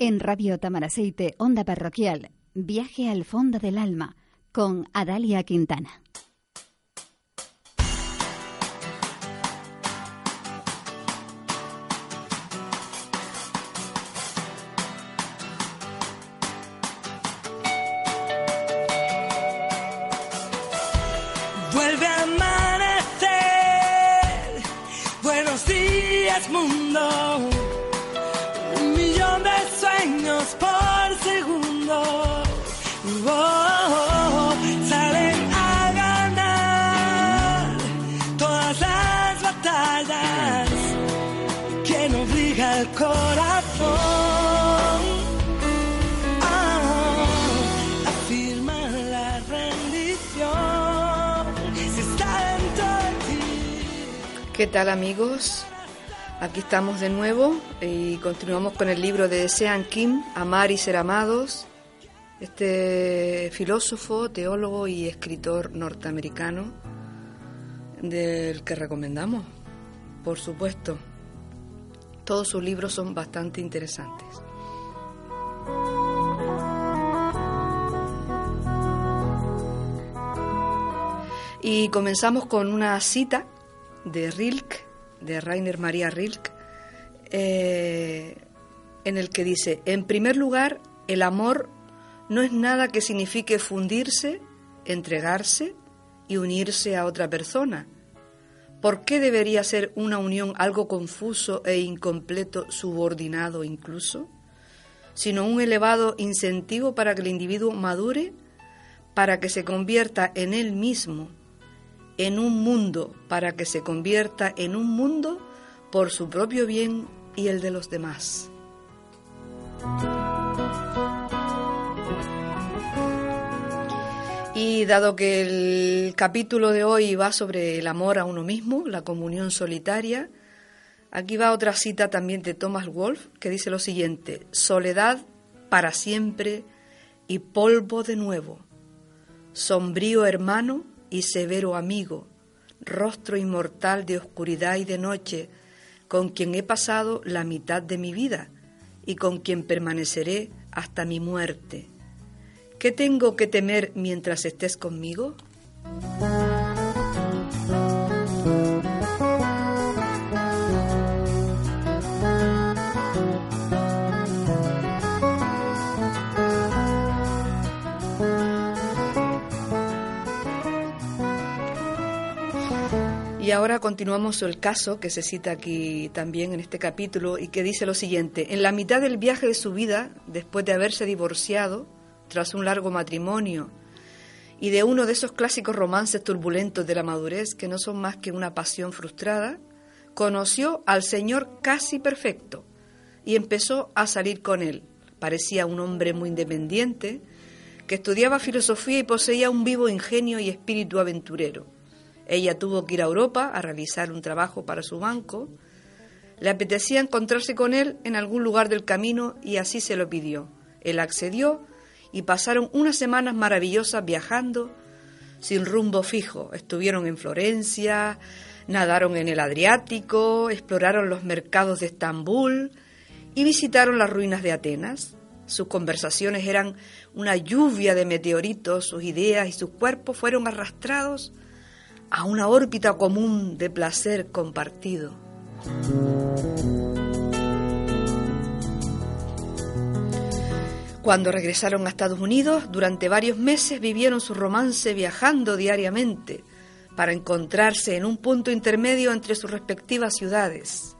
En Radio Tamaraceite, Onda Parroquial, Viaje al Fondo del Alma, con Adalia Quintana. Tal amigos? Aquí estamos de nuevo y continuamos con el libro de Sean Kim, Amar y ser amados. Este filósofo, teólogo y escritor norteamericano del que recomendamos, por supuesto. Todos sus libros son bastante interesantes. Y comenzamos con una cita de Rilke, de Rainer Maria Rilke, eh, en el que dice, en primer lugar, el amor no es nada que signifique fundirse, entregarse y unirse a otra persona. ¿Por qué debería ser una unión algo confuso e incompleto, subordinado incluso? Sino un elevado incentivo para que el individuo madure, para que se convierta en él mismo, en un mundo, para que se convierta en un mundo por su propio bien y el de los demás. Y dado que el capítulo de hoy va sobre el amor a uno mismo, la comunión solitaria, aquí va otra cita también de Thomas Wolfe que dice lo siguiente, soledad para siempre y polvo de nuevo, sombrío hermano y severo amigo, rostro inmortal de oscuridad y de noche, con quien he pasado la mitad de mi vida y con quien permaneceré hasta mi muerte. ¿Qué tengo que temer mientras estés conmigo? Y ahora continuamos el caso que se cita aquí también en este capítulo y que dice lo siguiente. En la mitad del viaje de su vida, después de haberse divorciado, tras un largo matrimonio, y de uno de esos clásicos romances turbulentos de la madurez que no son más que una pasión frustrada, conoció al Señor casi perfecto y empezó a salir con él. Parecía un hombre muy independiente, que estudiaba filosofía y poseía un vivo ingenio y espíritu aventurero. Ella tuvo que ir a Europa a realizar un trabajo para su banco. Le apetecía encontrarse con él en algún lugar del camino y así se lo pidió. Él accedió y pasaron unas semanas maravillosas viajando sin rumbo fijo. Estuvieron en Florencia, nadaron en el Adriático, exploraron los mercados de Estambul y visitaron las ruinas de Atenas. Sus conversaciones eran una lluvia de meteoritos, sus ideas y sus cuerpos fueron arrastrados a una órbita común de placer compartido. Cuando regresaron a Estados Unidos, durante varios meses vivieron su romance viajando diariamente para encontrarse en un punto intermedio entre sus respectivas ciudades.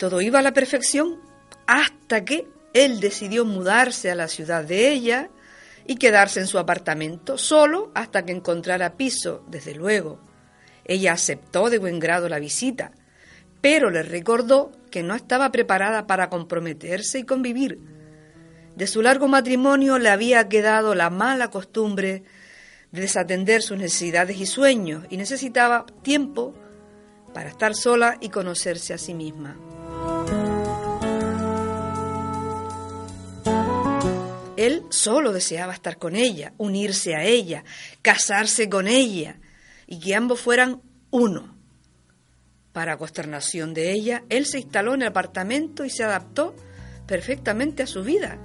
Todo iba a la perfección hasta que él decidió mudarse a la ciudad de ella y quedarse en su apartamento solo hasta que encontrara piso, desde luego. Ella aceptó de buen grado la visita, pero le recordó que no estaba preparada para comprometerse y convivir. De su largo matrimonio le había quedado la mala costumbre de desatender sus necesidades y sueños y necesitaba tiempo para estar sola y conocerse a sí misma. Él solo deseaba estar con ella, unirse a ella, casarse con ella y que ambos fueran uno. Para consternación de ella, él se instaló en el apartamento y se adaptó perfectamente a su vida.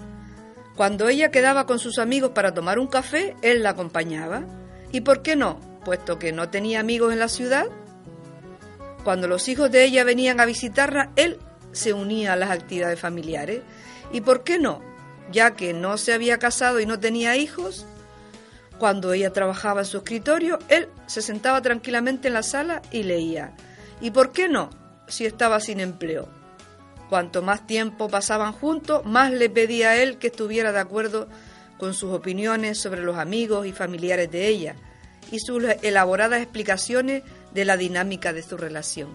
Cuando ella quedaba con sus amigos para tomar un café, él la acompañaba. ¿Y por qué no? Puesto que no tenía amigos en la ciudad. Cuando los hijos de ella venían a visitarla, él se unía a las actividades familiares. ¿Y por qué no? Ya que no se había casado y no tenía hijos, cuando ella trabajaba en su escritorio, él se sentaba tranquilamente en la sala y leía. ¿Y por qué no? Si estaba sin empleo. Cuanto más tiempo pasaban juntos, más le pedía a él que estuviera de acuerdo con sus opiniones sobre los amigos y familiares de ella y sus elaboradas explicaciones de la dinámica de su relación.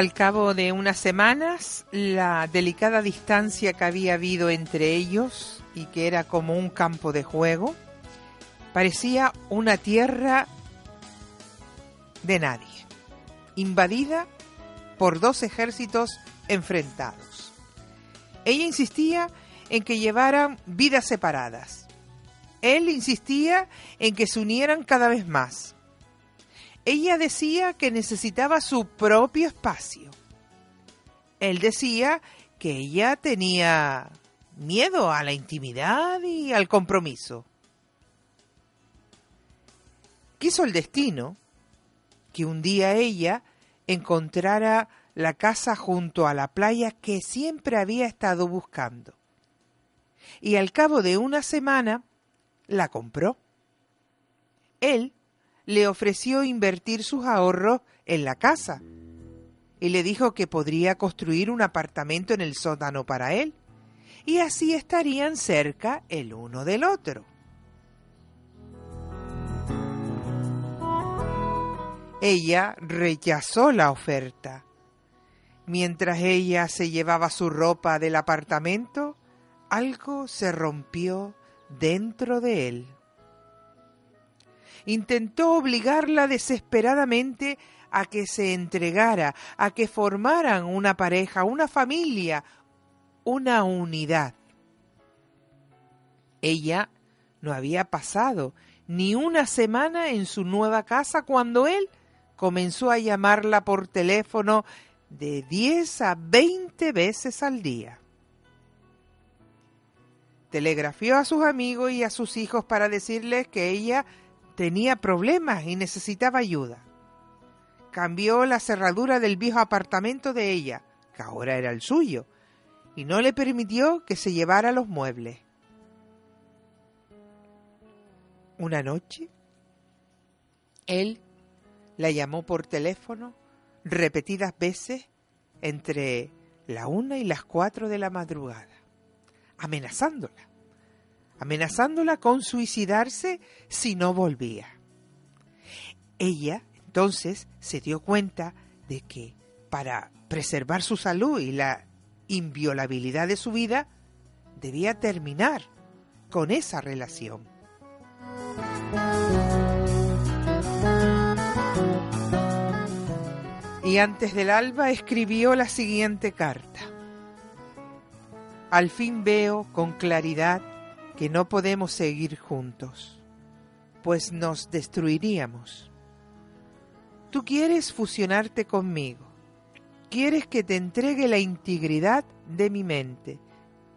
Al cabo de unas semanas, la delicada distancia que había habido entre ellos y que era como un campo de juego, parecía una tierra de nadie, invadida por dos ejércitos enfrentados. Ella insistía en que llevaran vidas separadas. Él insistía en que se unieran cada vez más. Ella decía que necesitaba su propio espacio. Él decía que ella tenía miedo a la intimidad y al compromiso. Quiso el destino que un día ella encontrara la casa junto a la playa que siempre había estado buscando. Y al cabo de una semana la compró. Él le ofreció invertir sus ahorros en la casa y le dijo que podría construir un apartamento en el sótano para él y así estarían cerca el uno del otro. Ella rechazó la oferta. Mientras ella se llevaba su ropa del apartamento, algo se rompió dentro de él intentó obligarla desesperadamente a que se entregara, a que formaran una pareja, una familia, una unidad. Ella no había pasado ni una semana en su nueva casa cuando él comenzó a llamarla por teléfono de 10 a 20 veces al día. Telegrafió a sus amigos y a sus hijos para decirles que ella tenía problemas y necesitaba ayuda. Cambió la cerradura del viejo apartamento de ella, que ahora era el suyo, y no le permitió que se llevara los muebles. Una noche, él la llamó por teléfono repetidas veces entre la una y las cuatro de la madrugada, amenazándola amenazándola con suicidarse si no volvía. Ella entonces se dio cuenta de que para preservar su salud y la inviolabilidad de su vida, debía terminar con esa relación. Y antes del alba escribió la siguiente carta. Al fin veo con claridad que no podemos seguir juntos, pues nos destruiríamos. Tú quieres fusionarte conmigo, quieres que te entregue la integridad de mi mente,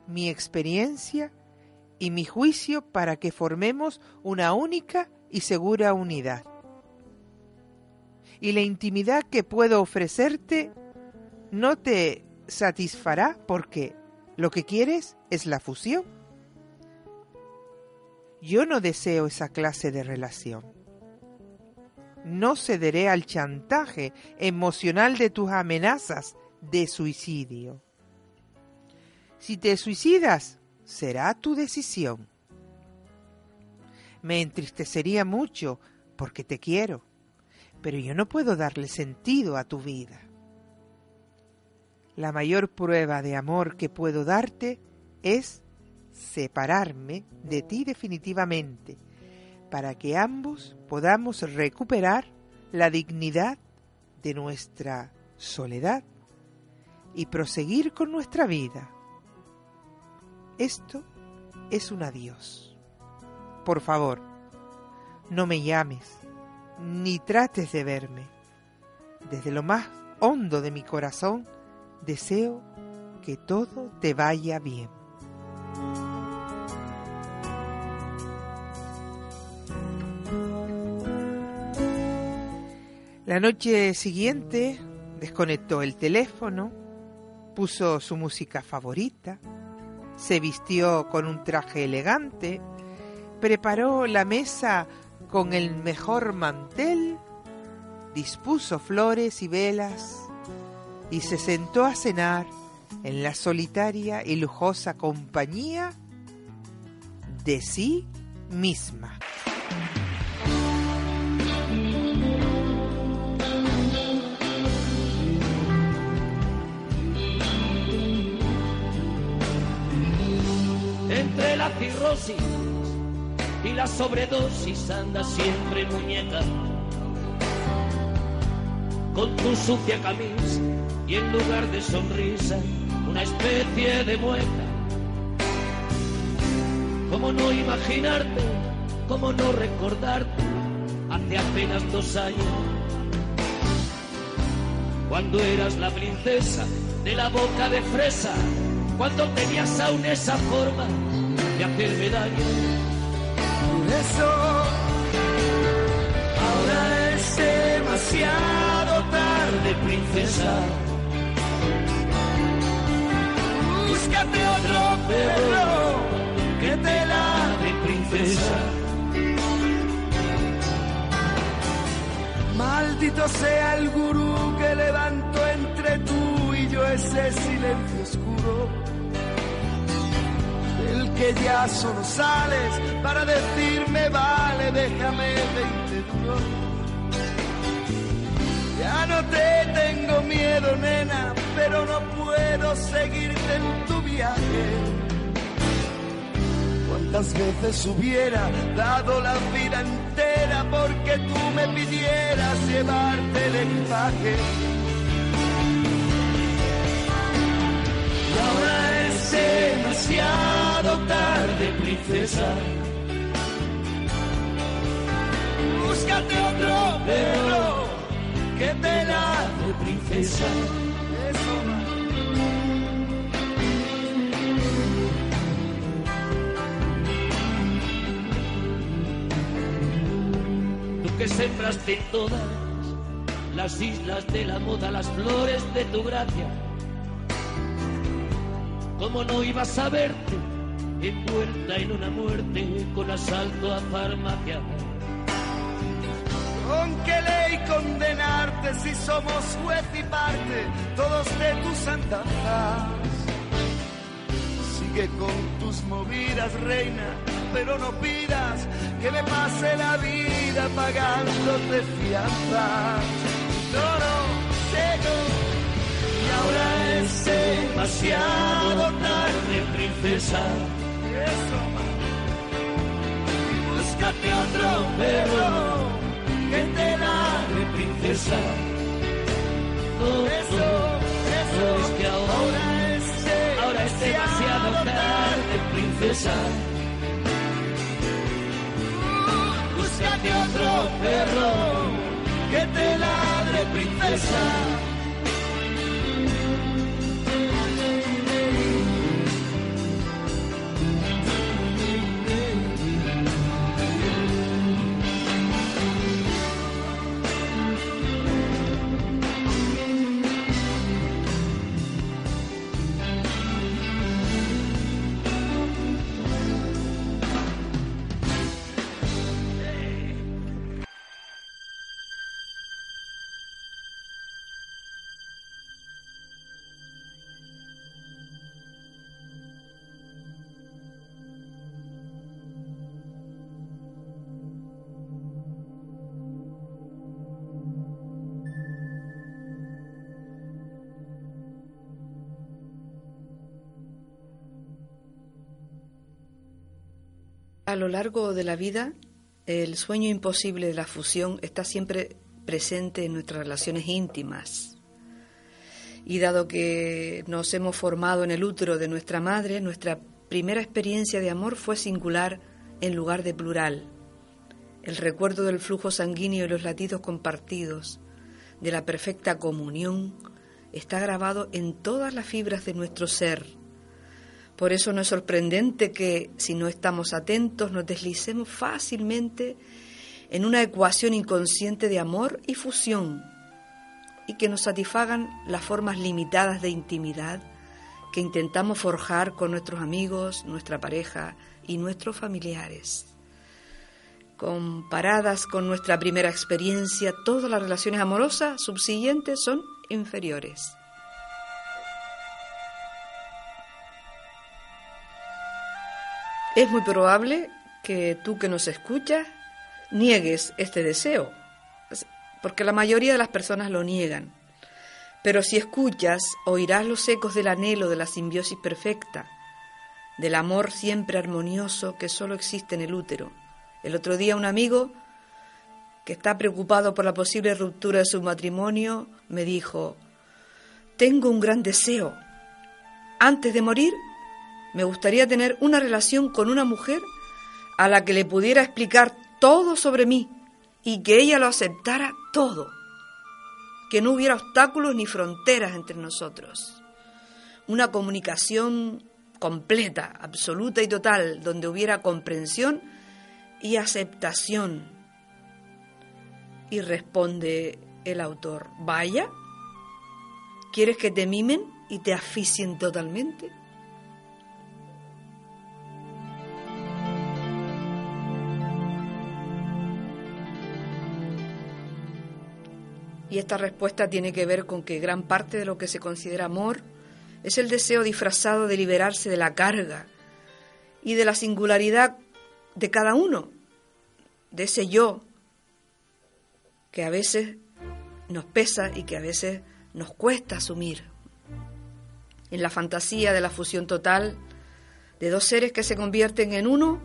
mi experiencia y mi juicio para que formemos una única y segura unidad. Y la intimidad que puedo ofrecerte no te satisfará porque lo que quieres es la fusión. Yo no deseo esa clase de relación. No cederé al chantaje emocional de tus amenazas de suicidio. Si te suicidas, será tu decisión. Me entristecería mucho porque te quiero, pero yo no puedo darle sentido a tu vida. La mayor prueba de amor que puedo darte es separarme de ti definitivamente, para que ambos podamos recuperar la dignidad de nuestra soledad y proseguir con nuestra vida. Esto es un adiós. Por favor, no me llames, ni trates de verme. Desde lo más hondo de mi corazón, deseo que todo te vaya bien. La noche siguiente desconectó el teléfono, puso su música favorita, se vistió con un traje elegante, preparó la mesa con el mejor mantel, dispuso flores y velas y se sentó a cenar en la solitaria y lujosa compañía de sí misma. Y la sobredosis anda siempre muñeca con tu sucia camisa y en lugar de sonrisa una especie de mueca. ¿Cómo no imaginarte? ¿Cómo no recordarte? Hace apenas dos años, cuando eras la princesa de la boca de fresa, cuando tenías aún esa forma de daño. Por eso ahora es demasiado tarde, princesa. Búscate otro perro que te ladre, princesa. Maldito sea el gurú que levantó entre tú y yo ese silencio oscuro. Que ya solo sales para decirme vale, déjame 20 duros. Ya no te tengo miedo, nena, pero no puedo seguirte en tu viaje. ¿Cuántas veces hubiera dado la vida entera porque tú me pidieras llevarte el equipaje? Y ahora es demasiado tarde, princesa. Búscate otro perro que te ladre, princesa. Eso va. Tú que sembraste todas las islas de la moda las flores de tu gracia. ¿Cómo no ibas a verte envuelta en una muerte con asalto a farmacia? ¿Con qué ley condenarte si somos juez y parte todos de tus andanzas? Sigue con tus movidas, reina, pero no pidas que me pase la vida pagándote fianzas. No, no, llego y ahora es demasiado tarde, princesa. Eso, y búscate otro perro que te ladre, princesa. No, Eso, eso, no, es que ahora, es ahora es demasiado tarde, princesa. Búscate otro perro que te ladre, princesa. A lo largo de la vida, el sueño imposible de la fusión está siempre presente en nuestras relaciones íntimas. Y dado que nos hemos formado en el útero de nuestra madre, nuestra primera experiencia de amor fue singular en lugar de plural. El recuerdo del flujo sanguíneo y los latidos compartidos, de la perfecta comunión, está grabado en todas las fibras de nuestro ser. Por eso no es sorprendente que, si no estamos atentos, nos deslicemos fácilmente en una ecuación inconsciente de amor y fusión, y que nos satisfagan las formas limitadas de intimidad que intentamos forjar con nuestros amigos, nuestra pareja y nuestros familiares. Comparadas con nuestra primera experiencia, todas las relaciones amorosas subsiguientes son inferiores. Es muy probable que tú que nos escuchas niegues este deseo, porque la mayoría de las personas lo niegan. Pero si escuchas, oirás los ecos del anhelo de la simbiosis perfecta, del amor siempre armonioso que solo existe en el útero. El otro día un amigo que está preocupado por la posible ruptura de su matrimonio me dijo, tengo un gran deseo. Antes de morir, me gustaría tener una relación con una mujer a la que le pudiera explicar todo sobre mí y que ella lo aceptara todo, que no hubiera obstáculos ni fronteras entre nosotros. Una comunicación completa, absoluta y total, donde hubiera comprensión y aceptación. Y responde el autor, vaya, ¿quieres que te mimen y te asfixien totalmente? Y esta respuesta tiene que ver con que gran parte de lo que se considera amor es el deseo disfrazado de liberarse de la carga y de la singularidad de cada uno, de ese yo que a veces nos pesa y que a veces nos cuesta asumir. En la fantasía de la fusión total de dos seres que se convierten en uno,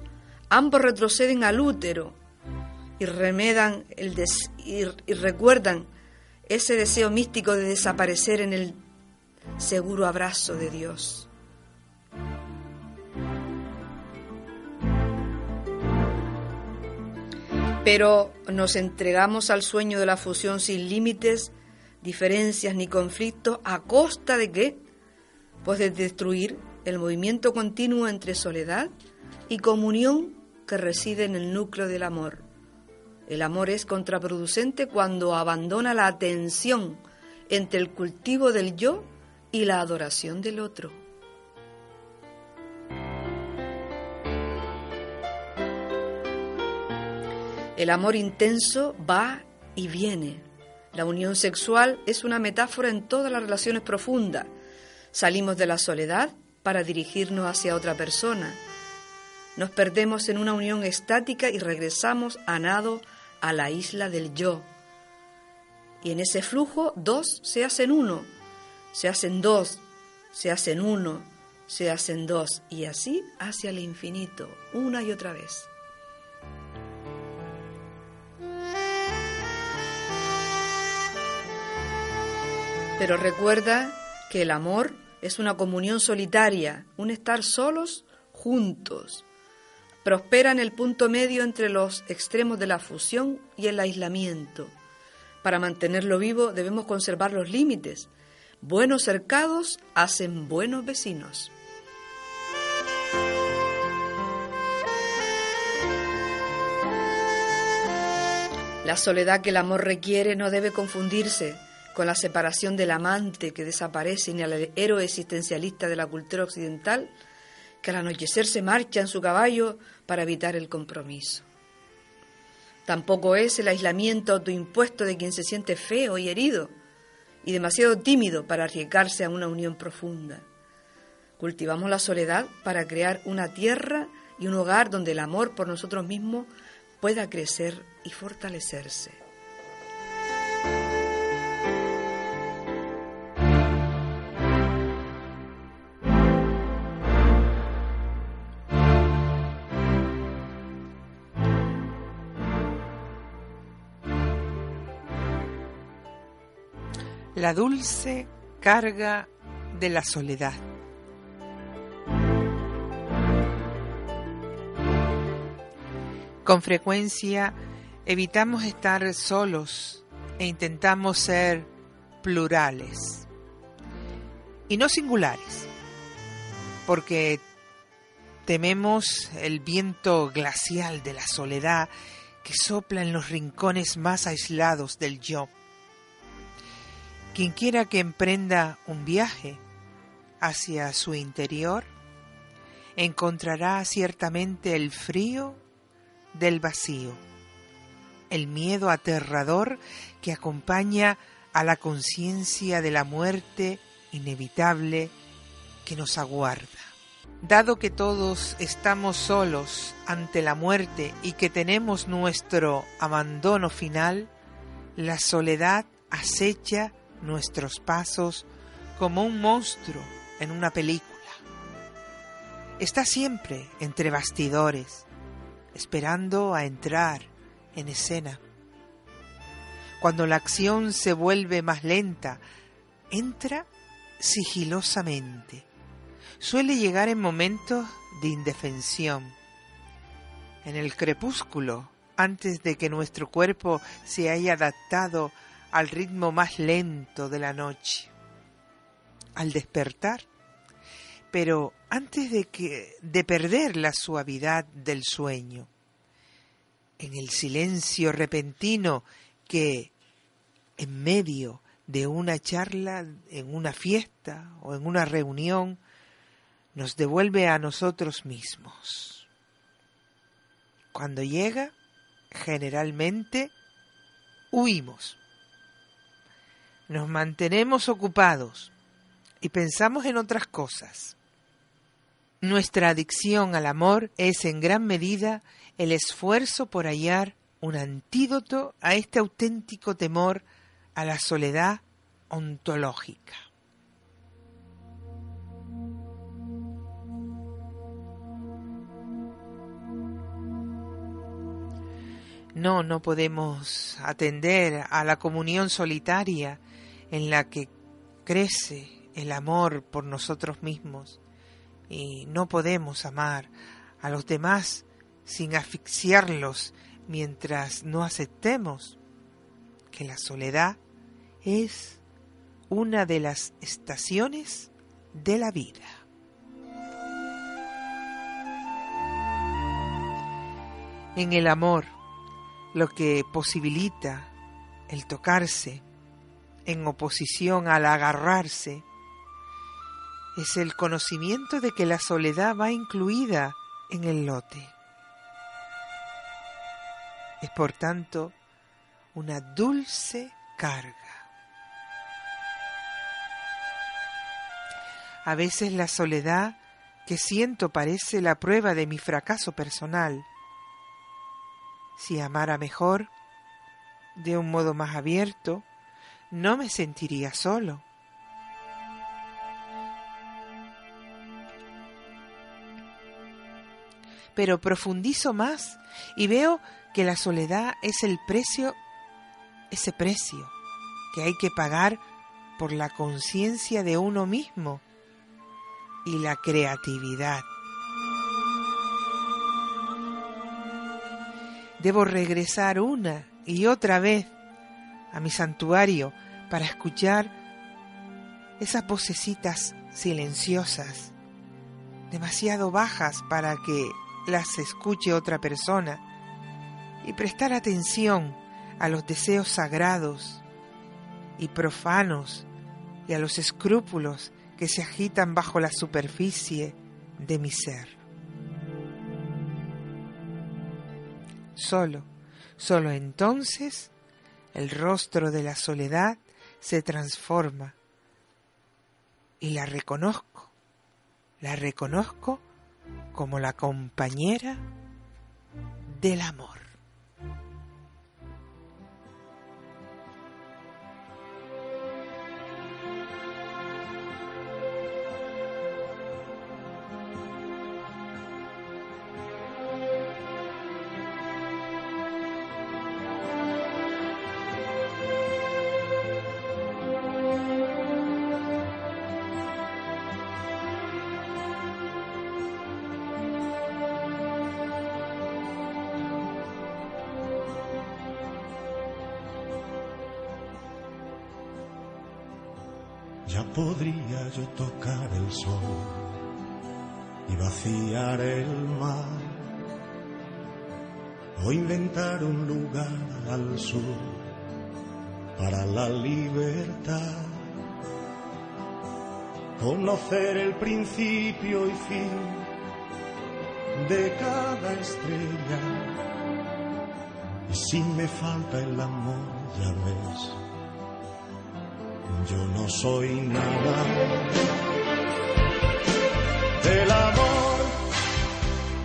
ambos retroceden al útero y remedan el y recuerdan ese deseo místico de desaparecer en el seguro abrazo de Dios. Pero nos entregamos al sueño de la fusión sin límites, diferencias ni conflictos, a costa de qué? Pues de destruir el movimiento continuo entre soledad y comunión que reside en el núcleo del amor. El amor es contraproducente cuando abandona la atención entre el cultivo del yo y la adoración del otro. El amor intenso va y viene. La unión sexual es una metáfora en todas las relaciones profundas. Salimos de la soledad para dirigirnos hacia otra persona. Nos perdemos en una unión estática y regresamos a nado a la isla del yo. Y en ese flujo dos se hacen uno, se hacen dos, se hacen uno, se hacen dos, y así hacia el infinito, una y otra vez. Pero recuerda que el amor es una comunión solitaria, un estar solos juntos, Prospera en el punto medio entre los extremos de la fusión y el aislamiento. Para mantenerlo vivo debemos conservar los límites. Buenos cercados hacen buenos vecinos. La soledad que el amor requiere no debe confundirse con la separación del amante que desaparece ni al héroe existencialista de la cultura occidental que al anochecer se marcha en su caballo para evitar el compromiso. Tampoco es el aislamiento autoimpuesto de quien se siente feo y herido y demasiado tímido para arriesgarse a una unión profunda. Cultivamos la soledad para crear una tierra y un hogar donde el amor por nosotros mismos pueda crecer y fortalecerse. la dulce carga de la soledad. Con frecuencia evitamos estar solos e intentamos ser plurales y no singulares, porque tememos el viento glacial de la soledad que sopla en los rincones más aislados del yo quien quiera que emprenda un viaje hacia su interior, encontrará ciertamente el frío del vacío, el miedo aterrador que acompaña a la conciencia de la muerte inevitable que nos aguarda. Dado que todos estamos solos ante la muerte y que tenemos nuestro abandono final, la soledad acecha nuestros pasos como un monstruo en una película. Está siempre entre bastidores, esperando a entrar en escena. Cuando la acción se vuelve más lenta, entra sigilosamente. Suele llegar en momentos de indefensión. En el crepúsculo, antes de que nuestro cuerpo se haya adaptado al ritmo más lento de la noche. Al despertar, pero antes de que de perder la suavidad del sueño. En el silencio repentino que en medio de una charla, en una fiesta o en una reunión, nos devuelve a nosotros mismos. Cuando llega, generalmente huimos. Nos mantenemos ocupados y pensamos en otras cosas. Nuestra adicción al amor es en gran medida el esfuerzo por hallar un antídoto a este auténtico temor a la soledad ontológica. No, no podemos atender a la comunión solitaria en la que crece el amor por nosotros mismos y no podemos amar a los demás sin asfixiarlos mientras no aceptemos que la soledad es una de las estaciones de la vida. En el amor, lo que posibilita el tocarse en oposición al agarrarse es el conocimiento de que la soledad va incluida en el lote. Es por tanto una dulce carga. A veces la soledad que siento parece la prueba de mi fracaso personal. Si amara mejor, de un modo más abierto, no me sentiría solo. Pero profundizo más y veo que la soledad es el precio, ese precio que hay que pagar por la conciencia de uno mismo y la creatividad. Debo regresar una y otra vez a mi santuario para escuchar esas vocecitas silenciosas, demasiado bajas para que las escuche otra persona, y prestar atención a los deseos sagrados y profanos y a los escrúpulos que se agitan bajo la superficie de mi ser. Solo, solo entonces el rostro de la soledad se transforma y la reconozco, la reconozco como la compañera del amor. Ya podría yo tocar el sol y vaciar el mar o inventar un lugar al sur para la libertad. Conocer el principio y fin de cada estrella. Y si me falta el amor, ya ves, yo no soy nada. El amor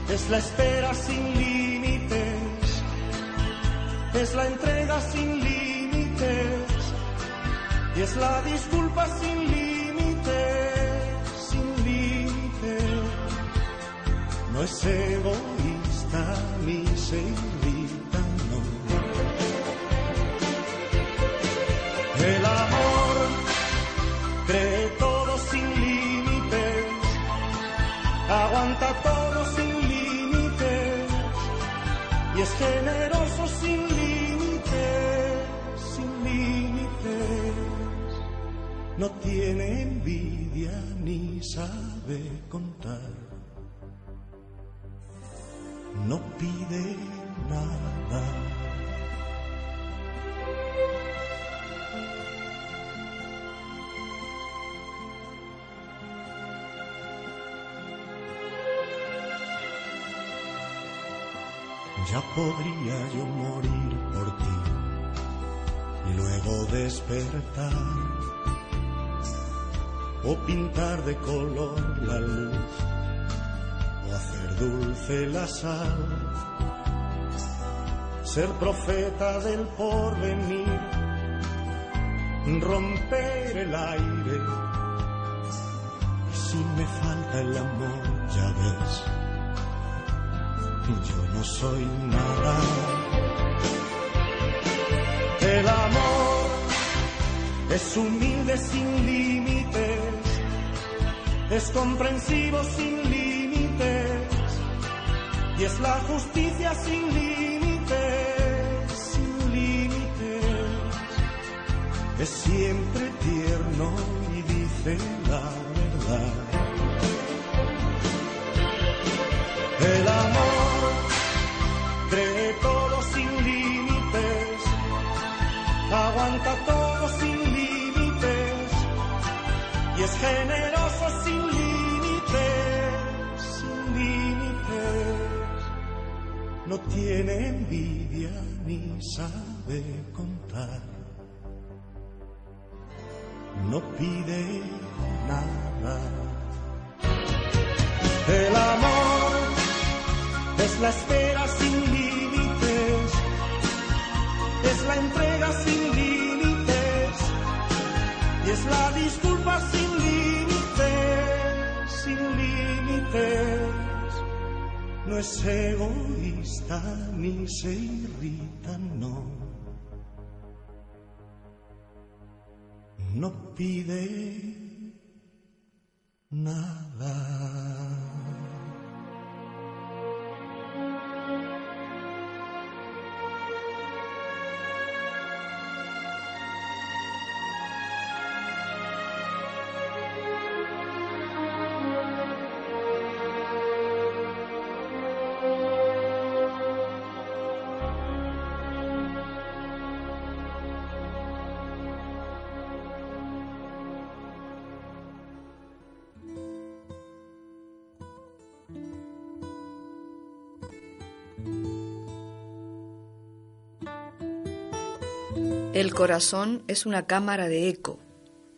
es la espera sin límites, es la entrega sin límites y es la disculpa sin límites, sin límites. No es egoísta ni se generoso sin límites, sin límites. No tiene envidia ni sabe contar. No pide nada. Ya podría yo morir por ti y luego despertar o pintar de color la luz o hacer dulce la sal, ser profeta del porvenir, romper el aire. Y si me falta el amor, ya ves, yo no soy nada. El amor es humilde sin límites, es comprensivo sin límites y es la justicia sin límites, sin límites. Es siempre tierno y dice la verdad. El amor generoso sin límites, sin límites. No tiene envidia ni sabe contar. No pide nada. El amor es la espera sin límites, es la entrega sin límites y es la disculpa No es egoísta ni se irrita, no. No pide nada. El corazón es una cámara de eco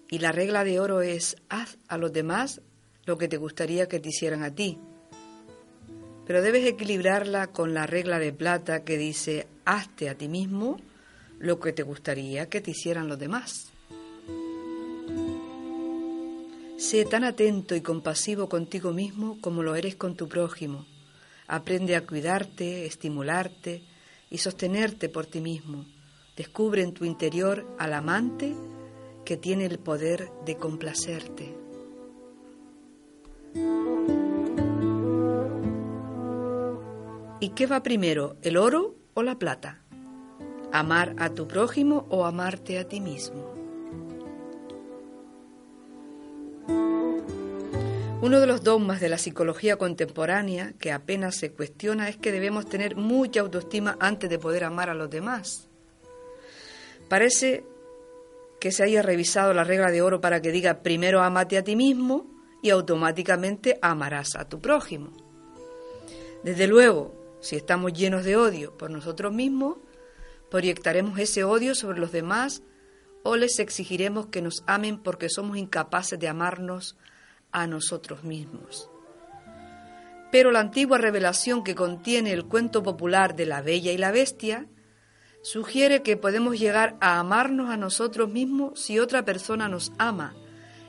y la regla de oro es haz a los demás lo que te gustaría que te hicieran a ti. Pero debes equilibrarla con la regla de plata que dice hazte a ti mismo lo que te gustaría que te hicieran los demás. Sé tan atento y compasivo contigo mismo como lo eres con tu prójimo. Aprende a cuidarte, estimularte y sostenerte por ti mismo. Descubre en tu interior al amante que tiene el poder de complacerte. ¿Y qué va primero, el oro o la plata? ¿Amar a tu prójimo o amarte a ti mismo? Uno de los dogmas de la psicología contemporánea que apenas se cuestiona es que debemos tener mucha autoestima antes de poder amar a los demás. Parece que se haya revisado la regla de oro para que diga primero amate a ti mismo y automáticamente amarás a tu prójimo. Desde luego, si estamos llenos de odio por nosotros mismos, proyectaremos ese odio sobre los demás o les exigiremos que nos amen porque somos incapaces de amarnos a nosotros mismos. Pero la antigua revelación que contiene el cuento popular de la Bella y la Bestia sugiere que podemos llegar a amarnos a nosotros mismos si otra persona nos ama,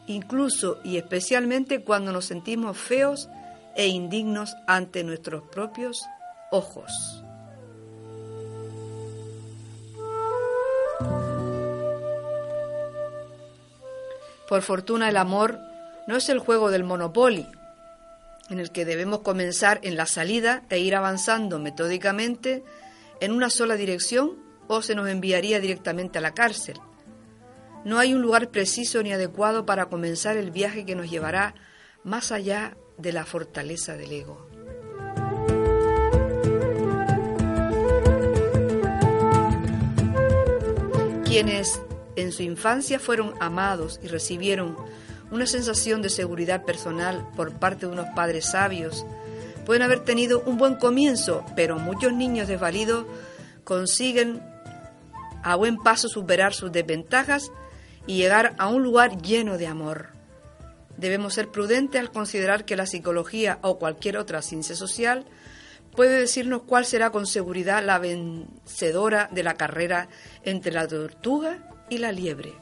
incluso y especialmente cuando nos sentimos feos e indignos ante nuestros propios ojos. Por fortuna el amor no es el juego del Monopoly, en el que debemos comenzar en la salida e ir avanzando metódicamente en una sola dirección o se nos enviaría directamente a la cárcel. No hay un lugar preciso ni adecuado para comenzar el viaje que nos llevará más allá de la fortaleza del ego. Quienes en su infancia fueron amados y recibieron una sensación de seguridad personal por parte de unos padres sabios, pueden haber tenido un buen comienzo, pero muchos niños desvalidos consiguen a buen paso superar sus desventajas y llegar a un lugar lleno de amor. Debemos ser prudentes al considerar que la psicología o cualquier otra ciencia social puede decirnos cuál será con seguridad la vencedora de la carrera entre la tortuga y la liebre.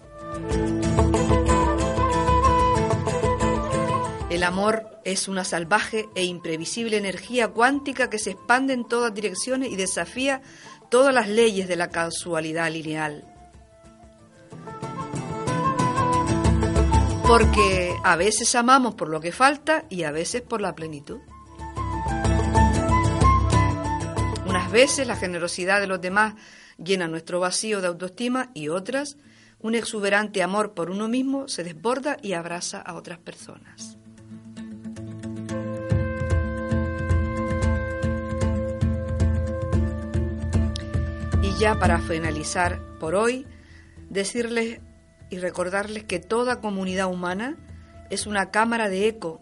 El amor es una salvaje e imprevisible energía cuántica que se expande en todas direcciones y desafía todas las leyes de la casualidad lineal. Porque a veces amamos por lo que falta y a veces por la plenitud. Unas veces la generosidad de los demás llena nuestro vacío de autoestima y otras, un exuberante amor por uno mismo se desborda y abraza a otras personas. Y ya para finalizar por hoy, decirles y recordarles que toda comunidad humana es una cámara de eco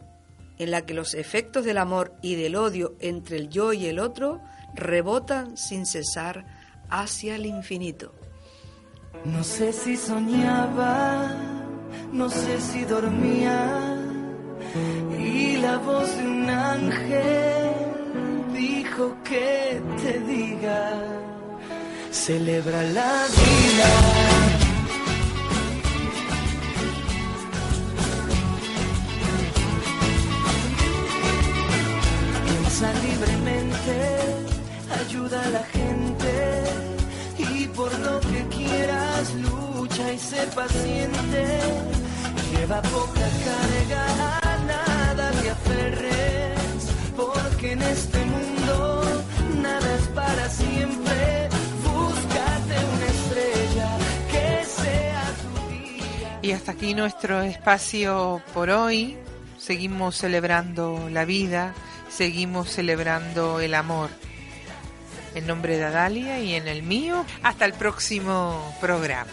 en la que los efectos del amor y del odio entre el yo y el otro rebotan sin cesar hacia el infinito. No sé si soñaba, no sé si dormía, y la voz de un ángel dijo que te diga, celebra la vida. Piensa libremente, ayuda a la gente y por lo que quieras lucha y sé paciente. Lleva poca carga, a nada te aferres, porque en este Y hasta aquí nuestro espacio por hoy. Seguimos celebrando la vida, seguimos celebrando el amor. En nombre de Adalia y en el mío, hasta el próximo programa.